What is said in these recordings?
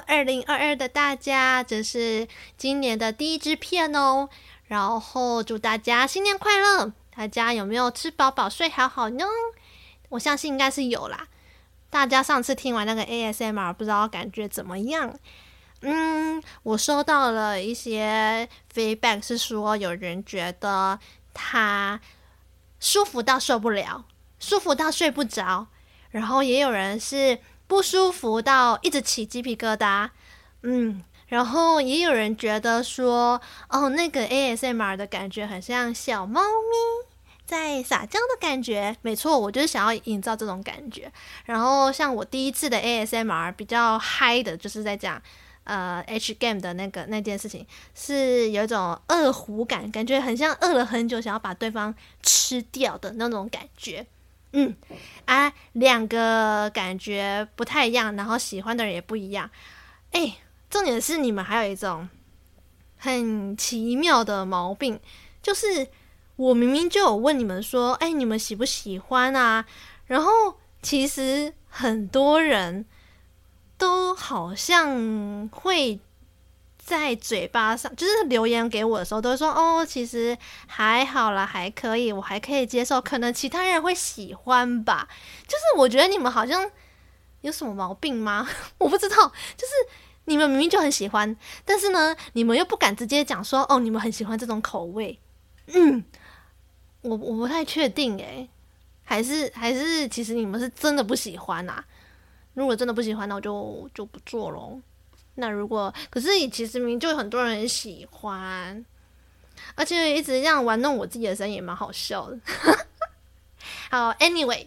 二零二二的大家，这是今年的第一支片哦。然后祝大家新年快乐！大家有没有吃饱饱睡好好呢？我相信应该是有啦。大家上次听完那个 ASMR，不知道感觉怎么样？嗯，我收到了一些 feedback，是说有人觉得他舒服到受不了，舒服到睡不着，然后也有人是。不舒服到一直起鸡皮疙瘩，嗯，然后也有人觉得说，哦，那个 ASMR 的感觉很像小猫咪在撒娇的感觉。没错，我就是想要营造这种感觉。然后像我第一次的 ASMR 比较嗨的，就是在讲呃 H game 的那个那件事情，是有一种饿虎感，感觉很像饿了很久，想要把对方吃掉的那种感觉。嗯啊，两个感觉不太一样，然后喜欢的人也不一样。哎，重点是你们还有一种很奇妙的毛病，就是我明明就有问你们说，哎，你们喜不喜欢啊？然后其实很多人都好像会。在嘴巴上，就是留言给我的时候，都会说哦，其实还好啦，还可以，我还可以接受，可能其他人会喜欢吧。就是我觉得你们好像有什么毛病吗？我不知道，就是你们明明就很喜欢，但是呢，你们又不敢直接讲说哦，你们很喜欢这种口味。嗯，我我不太确定诶，还是还是其实你们是真的不喜欢啊？如果真的不喜欢，那我就就不做喽。那如果可是你其实明就很多人喜欢，而且一直这样玩弄我自己的声音也蛮好笑的。好，Anyway，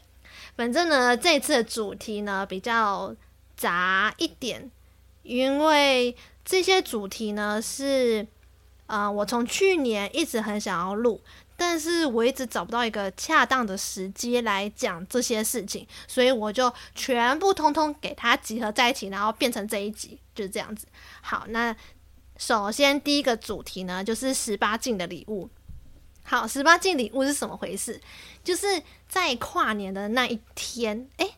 反正呢，这次的主题呢比较杂一点，因为这些主题呢是啊、呃，我从去年一直很想要录。但是我一直找不到一个恰当的时机来讲这些事情，所以我就全部通通给它集合在一起，然后变成这一集，就是这样子。好，那首先第一个主题呢，就是十八禁的礼物。好，十八禁礼物是什么回事？就是在跨年的那一天，诶。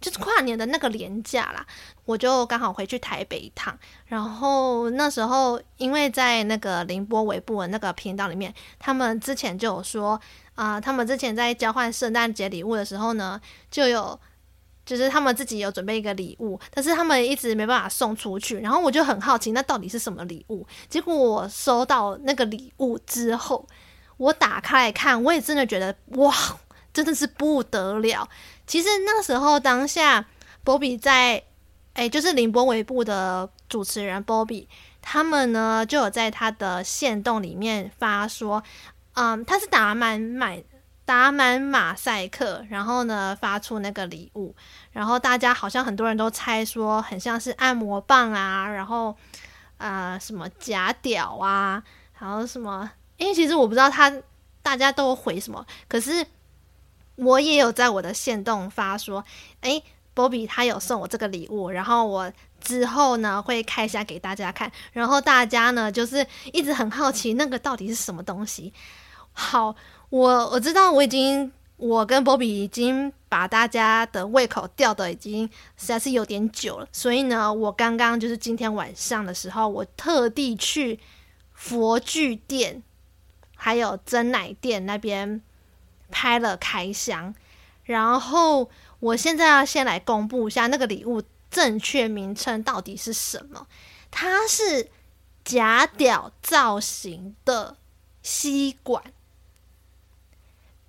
就是跨年的那个连假啦，我就刚好回去台北一趟。然后那时候，因为在那个凌波微步的那个频道里面，他们之前就有说啊、他们之前在交换圣诞节礼物的时候呢，就有就是他们自己有准备一个礼物，但是他们一直没办法送出去。然后我就很好奇，那到底是什么礼物？结果我收到那个礼物之后，我打开来看，我也真的觉得哇，真的是不得了。其实那时候当下波比在，哎，就是凌波微步的主持人波比他们呢就有在他的线动里面发说，嗯，他是打满满打满马赛克，然后呢发出那个礼物，然后大家好像很多人都猜说很像是按摩棒啊，然后啊、什么假屌啊，然后什么，因为其实我不知道他大家都回什么，可是。我也有在我的限动发说，诶波比他有送我这个礼物，然后我之后呢会开箱给大家看，然后大家呢就是一直很好奇那个到底是什么东西。好，我我知道我已经我跟波比已经把大家的胃口吊的已经实在是有点久了，所以呢，我刚刚就是今天晚上的时候，我特地去佛具店还有珍奶店那边。拍了开箱，然后我现在要先来公布一下那个礼物正确名称到底是什么？它是假屌造型的吸管。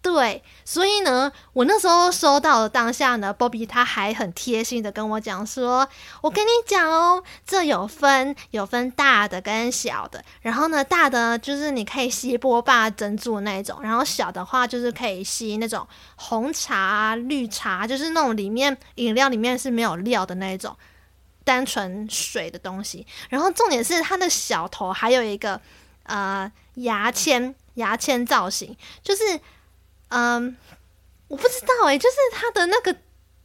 对，所以呢，我那时候收到当下呢，Bobby 他还很贴心的跟我讲说：“我跟你讲哦，这有分有分大的跟小的，然后呢，大的就是你可以吸波霸珍珠那种，然后小的话就是可以吸那种红茶、绿茶，就是那种里面饮料里面是没有料的那种单纯水的东西。然后重点是它的小头还有一个呃牙签牙签造型，就是。”嗯，我不知道诶、就是它的那个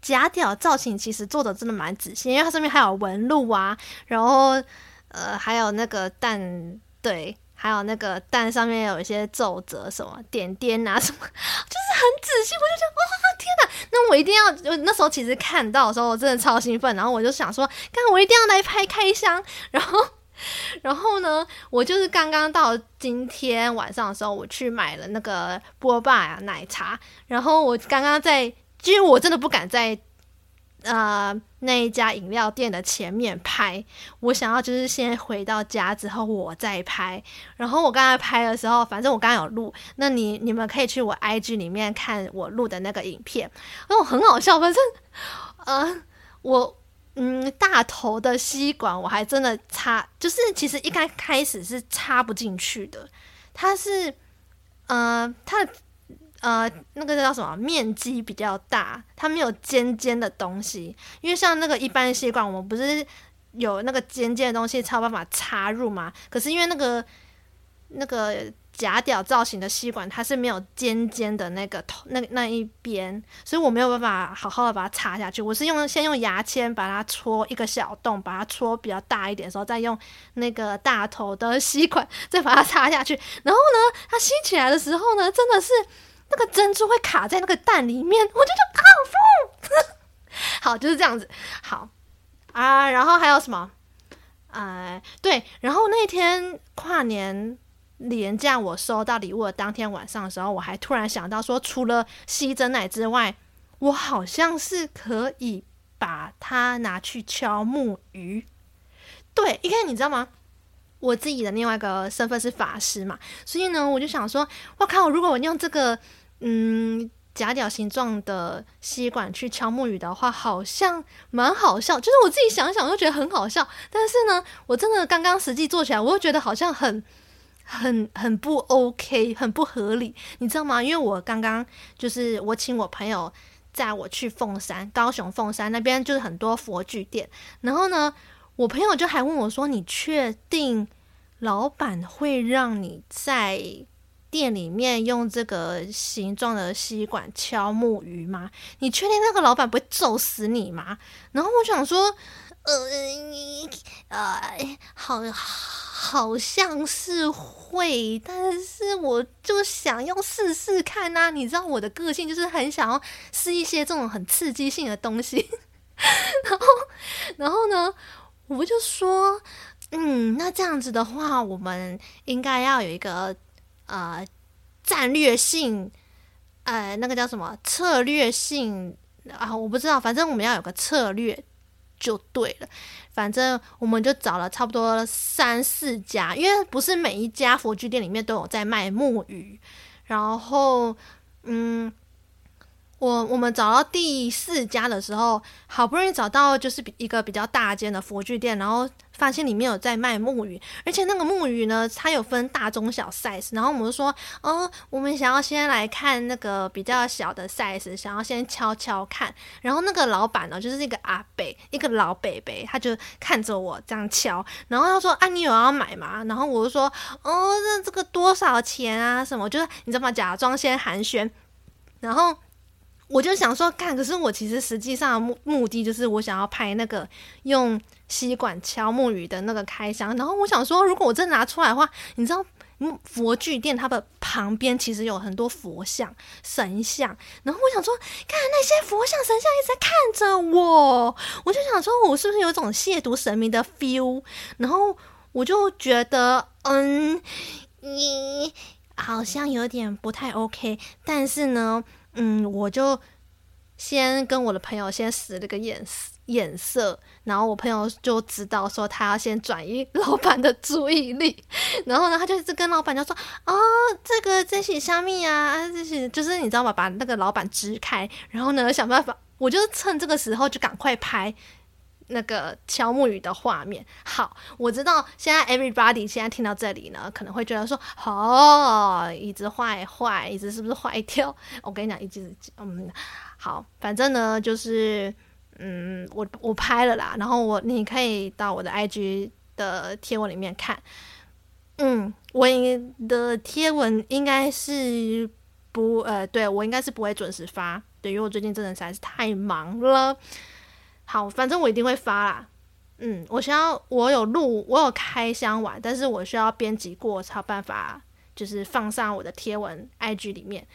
假屌造型，其实做的真的蛮仔细，因为它上面还有纹路啊，然后呃还有那个蛋，对，还有那个蛋上面有一些皱褶，什么点点啊，什么，就是很仔细。我就想，哇，天哪！那我一定要，我那时候其实看到的时候，我真的超兴奋。然后我就想说，干，我一定要来拍开箱。然后，然后呢，我就是刚刚到今天晚上的时候，我去买了那个波霸啊奶茶。然后我刚刚在，其实我真的不敢在。呃，那一家饮料店的前面拍，我想要就是先回到家之后我再拍。然后我刚才拍的时候，反正我刚刚有录，那你你们可以去我 IG 里面看我录的那个影片，哦，很好笑。反正呃，我嗯大头的吸管我还真的插，就是其实一开开始是插不进去的，它是呃它的。呃，那个叫什么？面积比较大，它没有尖尖的东西。因为像那个一般吸管，我们不是有那个尖尖的东西才有办法插入吗？可是因为那个那个假屌造型的吸管，它是没有尖尖的那个头，那那一边，所以我没有办法好好的把它插下去。我是用先用牙签把它戳一个小洞，把它戳比较大一点的时候，再用那个大头的吸管再把它插下去。然后呢，它吸起来的时候呢，真的是。那个珍珠会卡在那个蛋里面，我就觉得好疯。好，就是这样子。好啊，然后还有什么？呃，对，然后那天跨年连假，我收到礼物的当天晚上的时候，我还突然想到说，除了吸真奶之外，我好像是可以把它拿去敲木鱼。对，因为你知道吗？我自己的另外一个身份是法师嘛，所以呢，我就想说，我靠，如果我用这个。嗯，假屌形状的吸管去敲木鱼的话，好像蛮好笑。就是我自己想想，我就觉得很好笑。但是呢，我真的刚刚实际做起来，我又觉得好像很、很、很不 OK，很不合理，你知道吗？因为我刚刚就是我请我朋友载我去凤山，高雄凤山那边就是很多佛具店。然后呢，我朋友就还问我说：“你确定老板会让你在？”店里面用这个形状的吸管敲木鱼吗？你确定那个老板不会揍死你吗？然后我想说，呃，你呃，好，好像是会，但是我就想要试试看啊！你知道我的个性就是很想要试一些这种很刺激性的东西。然后，然后呢，我就说，嗯，那这样子的话，我们应该要有一个。呃，战略性，呃，那个叫什么策略性啊？我不知道，反正我们要有个策略就对了。反正我们就找了差不多三四家，因为不是每一家佛具店里面都有在卖木鱼。然后，嗯，我我们找到第四家的时候，好不容易找到就是一个比较大间的佛具店，然后。发现里面有在卖木鱼，而且那个木鱼呢，它有分大、中、小 size。然后我们就说，哦，我们想要先来看那个比较小的 size，想要先敲敲看。然后那个老板呢，就是一个阿伯，一个老伯伯，他就看着我这样敲。然后他说：“啊，你有要买吗？”然后我就说：“哦，那这个多少钱啊？什么？就是你知道吗？假装先寒暄。”然后我就想说，看，可是我其实实际上目目的就是我想要拍那个用。吸管敲木鱼的那个开箱，然后我想说，如果我真拿出来的话，你知道，佛具店它的旁边其实有很多佛像、神像，然后我想说，看那些佛像、神像一直在看着我，我就想说，我是不是有一种亵渎神明的 feel？然后我就觉得，嗯，你好像有点不太 OK，但是呢，嗯，我就先跟我的朋友先使了个眼。眼色，然后我朋友就知道说他要先转移 老板的注意力，然后呢，他就一直跟老板就说：“哦，这个这些虾米啊，这些就是你知道吗？把那个老板支开，然后呢，想办法，我就趁这个时候就赶快拍那个敲木鱼的画面。好，我知道现在 everybody 现在听到这里呢，可能会觉得说：哦，椅子坏坏，椅子是不是坏掉？我跟你讲，一直嗯，好，反正呢就是。”嗯，我我拍了啦，然后我你可以到我的 IG 的贴文里面看。嗯，我的贴文应该是不呃，对我应该是不会准时发，对，因为我最近真的实在是太忙了。好，反正我一定会发啦。嗯，我需要我有录，我有开箱完，但是我需要编辑过才有办法，就是放上我的贴文 IG 里面。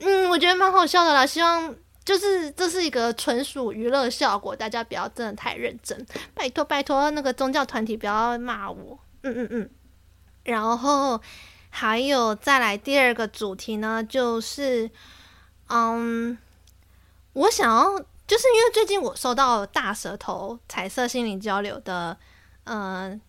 嗯，我觉得蛮好笑的啦，希望就是这是一个纯属娱乐效果，大家不要真的太认真，拜托拜托，那个宗教团体不要骂我。嗯嗯嗯，然后还有再来第二个主题呢，就是嗯，我想要，就是因为最近我收到大舌头彩色心灵交流的嗯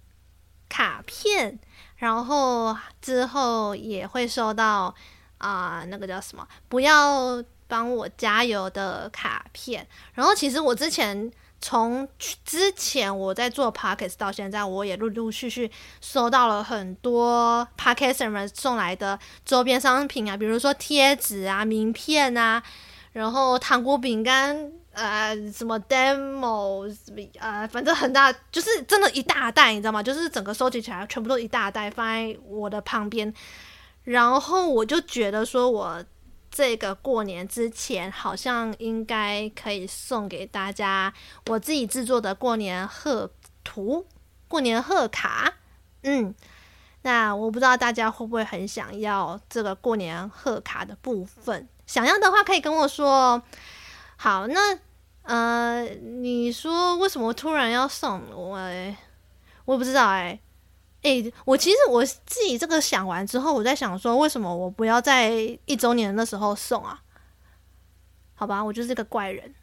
卡片，然后之后也会收到。啊、那个叫什么？不要帮我加油的卡片。然后，其实我之前从之前我在做 Podcast 到现在，我也陆陆续续收到了很多 Podcaster 们送来的周边商品啊，比如说贴纸啊、名片啊，然后糖果、饼干，呃，什么 Demo，呃，反正很大，就是真的一大袋，你知道吗？就是整个收集起来，全部都一大袋，放在我的旁边。然后我就觉得说，我这个过年之前好像应该可以送给大家我自己制作的过年贺图、过年贺卡。嗯，那我不知道大家会不会很想要这个过年贺卡的部分？想要的话可以跟我说哦。好，那呃，你说为什么突然要送我？我不知道哎。诶、欸，我其实我自己这个想完之后，我在想说，为什么我不要在一周年的时候送啊？好吧，我就是个怪人，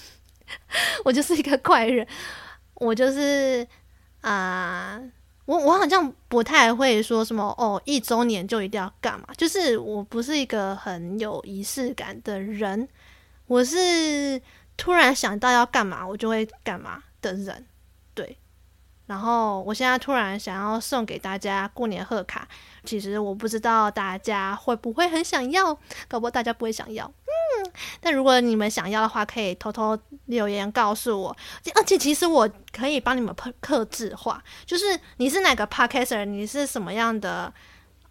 我就是一个怪人，我就是啊、我我好像不太会说什么哦，一周年就一定要干嘛，就是我不是一个很有仪式感的人，我是突然想到要干嘛，我就会干嘛的人，对。然后我现在突然想要送给大家过年贺卡，其实我不知道大家会不会很想要，搞不好大家不会想要。嗯，但如果你们想要的话，可以偷偷留言告诉我。而且其实我可以帮你们克制化，就是你是哪个 podcaster，你是什么样的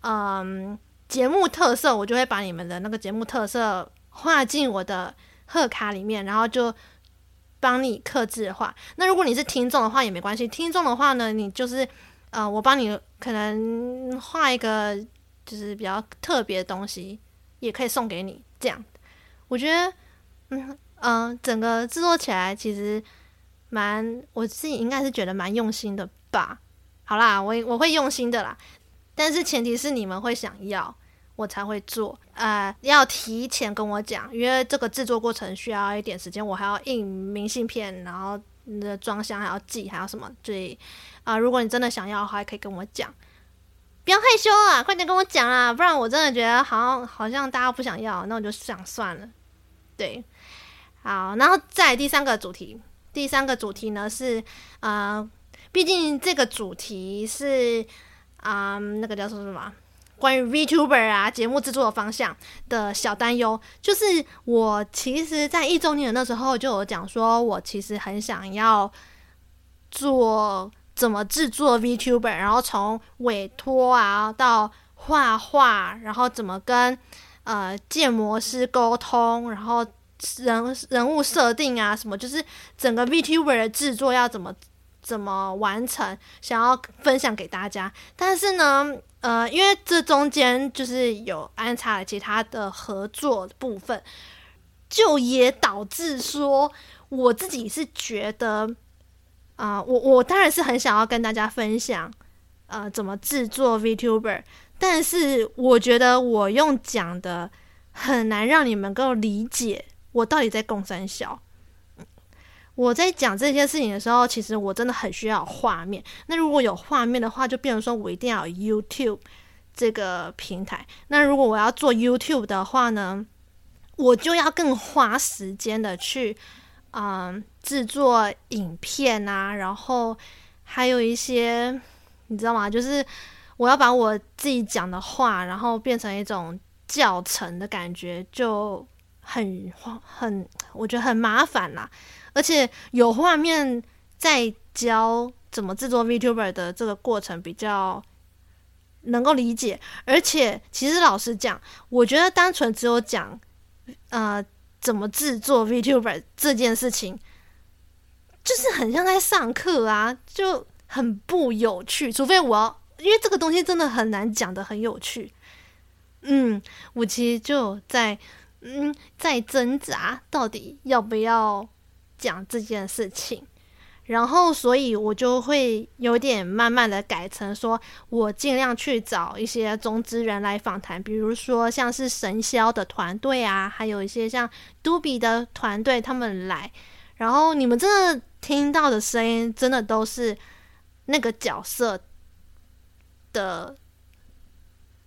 嗯节目特色，我就会把你们的那个节目特色画进我的贺卡里面，然后就。帮你刻字画。那如果你是听众的话也没关系。听众的话呢，你就是呃，我帮你可能画一个就是比较特别的东西，也可以送给你。这样，我觉得嗯嗯、整个制作起来其实蛮，我自己应该是觉得蛮用心的吧。好啦，我我会用心的啦，但是前提是你们会想要。我才会做，呃，要提前跟我讲，因为这个制作过程需要一点时间，我还要印明信片，然后你的装箱还要寄，还要什么，所以，啊、如果你真的想要的话，可以跟我讲，不要害羞啊，快点跟我讲啊，不然我真的觉得好像好像大家不想要，那我就想算了，对，好，然后再第三个主题，第三个主题呢是，呃，毕竟这个主题是，啊、那个叫做什么？关于 VTuber 啊，节目制作的方向的小担忧，就是我其实，在一周年的时候就有讲说，我其实很想要做怎么制作 VTuber，然后从委托啊到画画，然后怎么跟呃建模师沟通，然后人人物设定啊什么，就是整个 VTuber 的制作要怎么怎么完成，想要分享给大家，但是呢。呃，因为这中间就是有安插了其他的合作部分，就也导致说我自己是觉得，啊、我我当然是很想要跟大家分享，呃，怎么制作 VTuber，但是我觉得我用讲的很难让你们够理解我到底在供三小。我在讲这些事情的时候，其实我真的很需要画面。那如果有画面的话，就变成说我一定要有 YouTube 这个平台。那如果我要做 YouTube 的话呢，我就要更花时间的去，嗯，制作影片啊，然后还有一些，你知道吗？就是我要把我自己讲的话，然后变成一种教程的感觉，就很很，我觉得很麻烦啦。而且有画面在教怎么制作 VTuber 的这个过程比较能够理解，而且其实老实讲，我觉得单纯只有讲呃怎么制作 VTuber 这件事情，就是很像在上课啊，就很不有趣。除非我要，因为这个东西真的很难讲的很有趣。嗯，我其实就在嗯在挣扎，到底要不要讲这件事情。然后，所以我就会有点慢慢的改成说，我尽量去找一些中之人来访谈，比如说像是神霄的团队啊，还有一些像杜比的团队他们来，然后你们真的听到的声音，真的都是那个角色的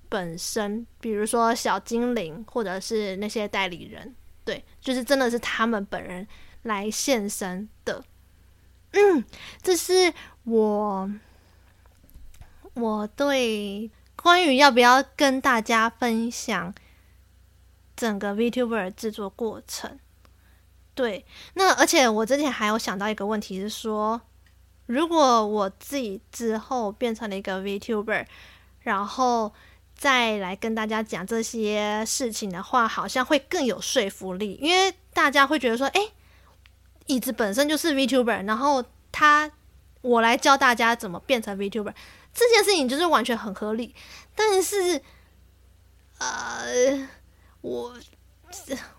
本身，比如说小精灵或者是那些代理人，对，就是真的是他们本人来现身的。嗯，这是我我对关于要不要跟大家分享整个 VTuber 制作过程。对，那而且我之前还有想到一个问题是说，如果我自己之后变成了一个 VTuber，然后再来跟大家讲这些事情的话，好像会更有说服力，因为大家会觉得说，哎。椅子本身就是 VTuber，然后他我来教大家怎么变成 VTuber，这件事情就是完全很合理。但是，呃，我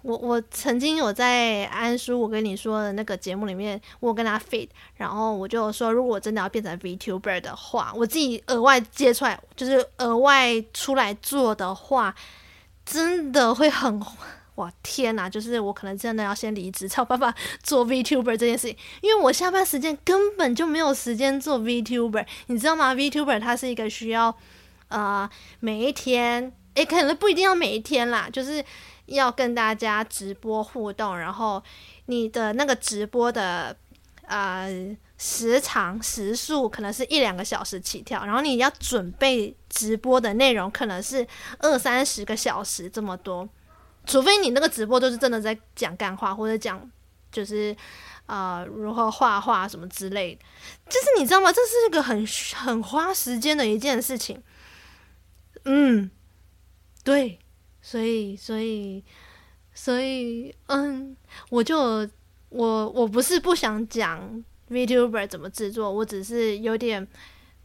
我我曾经有在安叔我跟你说的那个节目里面，我跟他 fit，然后我就说，如果我真的要变成 VTuber 的话，我自己额外接出来，就是额外出来做的话，真的会很。哇天呐，就是我可能真的要先离职，才有办法 做 VTuber 这件事情，因为我下班时间根本就没有时间做 VTuber，你知道吗？VTuber 它是一个需要呃每一天，诶，可能不一定要每一天啦，就是要跟大家直播互动，然后你的那个直播的呃时长时数可能是一两个小时起跳，然后你要准备直播的内容可能是二三十个小时这么多。除非你那个直播就是真的在讲干话，或者讲就是呃如何画画什么之类的，就是你知道吗？这是一个很很花时间的一件事情。嗯，对，所以所以所以嗯，我就我我不是不想讲 VTuber 怎么制作，我只是有点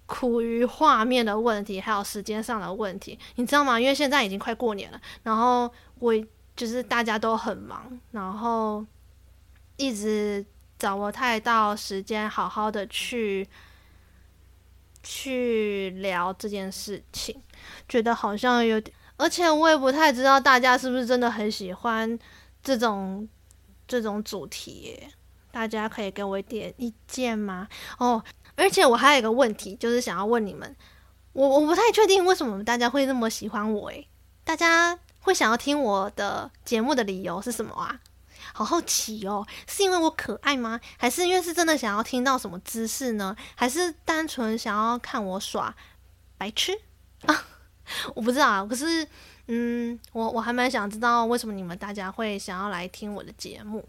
苦于画面的问题，还有时间上的问题，你知道吗？因为现在已经快过年了，然后。我就是大家都很忙，然后一直找不太到时间好好的去去聊这件事情，觉得好像有点，而且我也不太知道大家是不是真的很喜欢这种这种主题，大家可以给我一点意见吗？哦，而且我还有一个问题，就是想要问你们，我我不太确定为什么大家会那么喜欢我诶，大家。会想要听我的节目的理由是什么啊？好好奇哦，是因为我可爱吗？还是因为是真的想要听到什么知识呢？还是单纯想要看我耍白痴啊？我不知道。可是，嗯，我我还蛮想知道为什么你们大家会想要来听我的节目。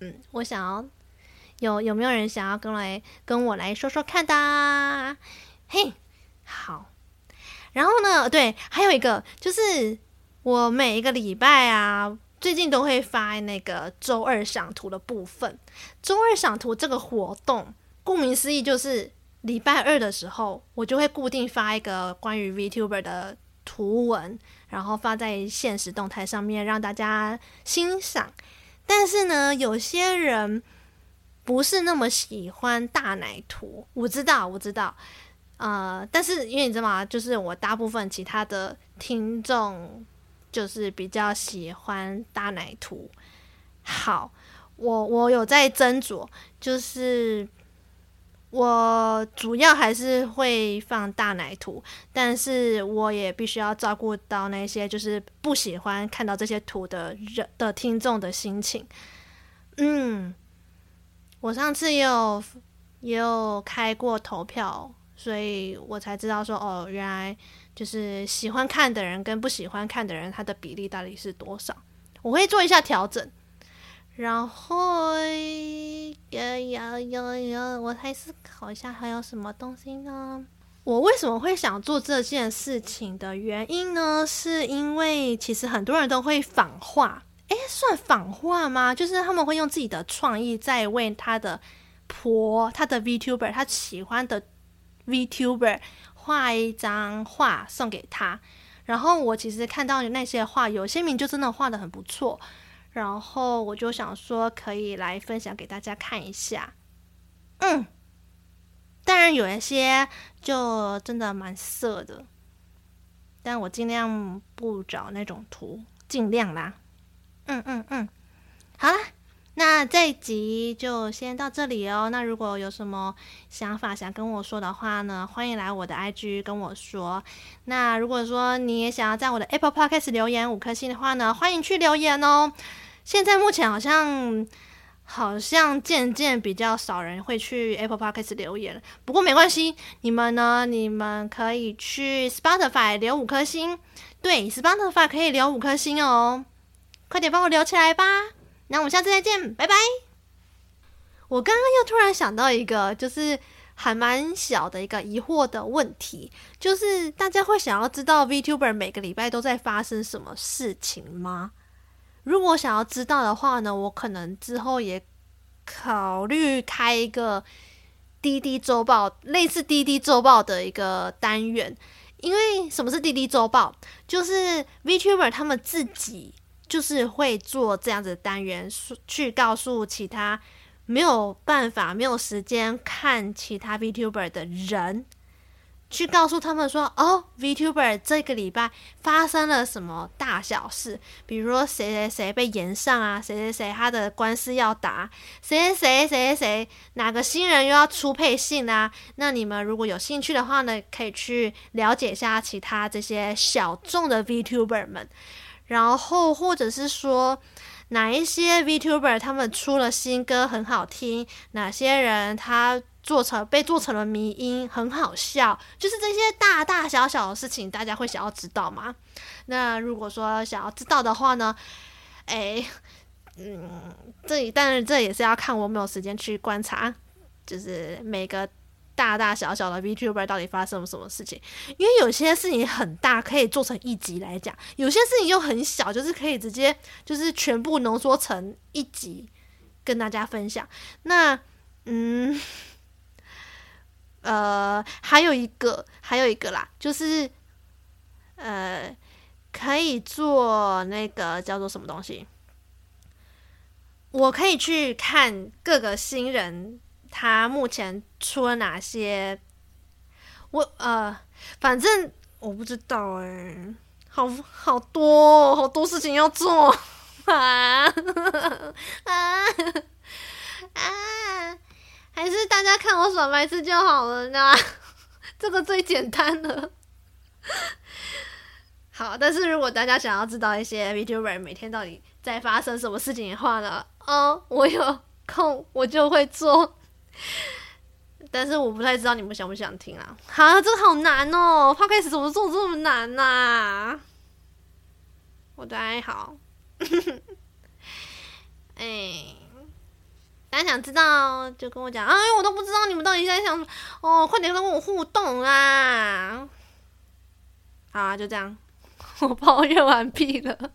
嗯，我想要有有没有人想要跟来跟我来说说看的？嘿，好。然后呢，对，还有一个就是。我每一个礼拜啊，最近都会发那个周二赏图的部分。周二赏图这个活动，顾名思义就是礼拜二的时候，我就会固定发一个关于 VTuber 的图文，然后发在现实动态上面让大家欣赏。但是呢，有些人不是那么喜欢大奶图，我知道，我知道，呃，但是因为你知道吗？就是我大部分其他的听众。就是比较喜欢大奶图。好，我我有在斟酌，就是我主要还是会放大奶图，但是我也必须要照顾到那些就是不喜欢看到这些图的人的听众的心情。嗯，我上次也有也有开过投票，所以我才知道说哦，原来。就是喜欢看的人跟不喜欢看的人，他的比例到底是多少？我会做一下调整。然后，呀呀呀呀，我还思考一下还有什么东西呢？我为什么会想做这件事情的原因呢？是因为其实很多人都会仿画，诶，算仿画吗？就是他们会用自己的创意在为他的婆他的 VTuber，他喜欢的 VTuber 画一张画送给他。然后我其实看到那些画，有些名就真的画得很不错。然后我就想说，可以来分享给大家看一下。嗯，当然有一些就真的蛮色的，但我尽量不找那种图，尽量啦。嗯嗯嗯，好啦。那这一集就先到这里哦。那如果有什么想法想跟我说的话呢，欢迎来我的 IG 跟我说。那如果说你也想要在我的 Apple Podcast 留言五颗星的话呢，欢迎去留言哦。现在目前好像好像渐渐比较少人会去 Apple Podcast 留言了，不过没关系，你们呢，你们可以去 Spotify 留五颗星。对，Spotify 可以留五颗星哦，快点帮我留起来吧。那我们下次再见，拜拜。我刚刚又突然想到一个，就是还蛮小的一个疑惑的问题，就是大家会想要知道 VTuber 每个礼拜都在发生什么事情吗？如果想要知道的话呢，我可能之后也考虑开一个滴滴周报，类似滴滴周报的一个单元。因为什么是滴滴周报？就是 VTuber 他们自己。就是会做这样子的单元，去告诉其他没有办法、没有时间看其他 VTuber 的人，去告诉他们说：“哦，VTuber 这个礼拜发生了什么大小事？比如说谁谁谁被延上啊，谁谁谁他的官司要打，谁谁谁谁谁哪个新人又要出配信啊？那你们如果有兴趣的话呢，可以去了解一下其他这些小众的 VTuber 们。”然后，或者是说哪一些 VTuber 他们出了新歌很好听，哪些人他做成被做成了迷音很好笑，就是这些大大小小的事情，大家会想要知道吗？那如果说想要知道的话呢，哎，嗯，这里但是这也是要看我没有时间去观察，就是每个。大大小小的 VTuber 到底发生了什么事情？因为有些事情很大，可以做成一集来讲；有些事情又很小，就是可以直接就是全部浓缩成一集跟大家分享。那嗯，呃，还有一个，还有一个啦，就是呃，可以做那个叫做什么东西？我可以去看各个新人。他目前出了哪些？我呃，反正我不知道哎、好好多好多事情要做啊啊 啊！还是大家看我耍白痴就好了呢，这个最简单了。好，但是如果大家想要知道一些 VTuber 每天到底在发生什么事情的话呢，哦，我有空我就会做。但是我不太知道你们想不想听啊？啊，这个好难哦！Podcast 怎么做这么难呐、啊？我的爱好，哎、大家想知道就跟我讲啊！我都不知道你们到底在想什么哦，快点跟我互动啊！好啊，就这样，我抱怨完毕了。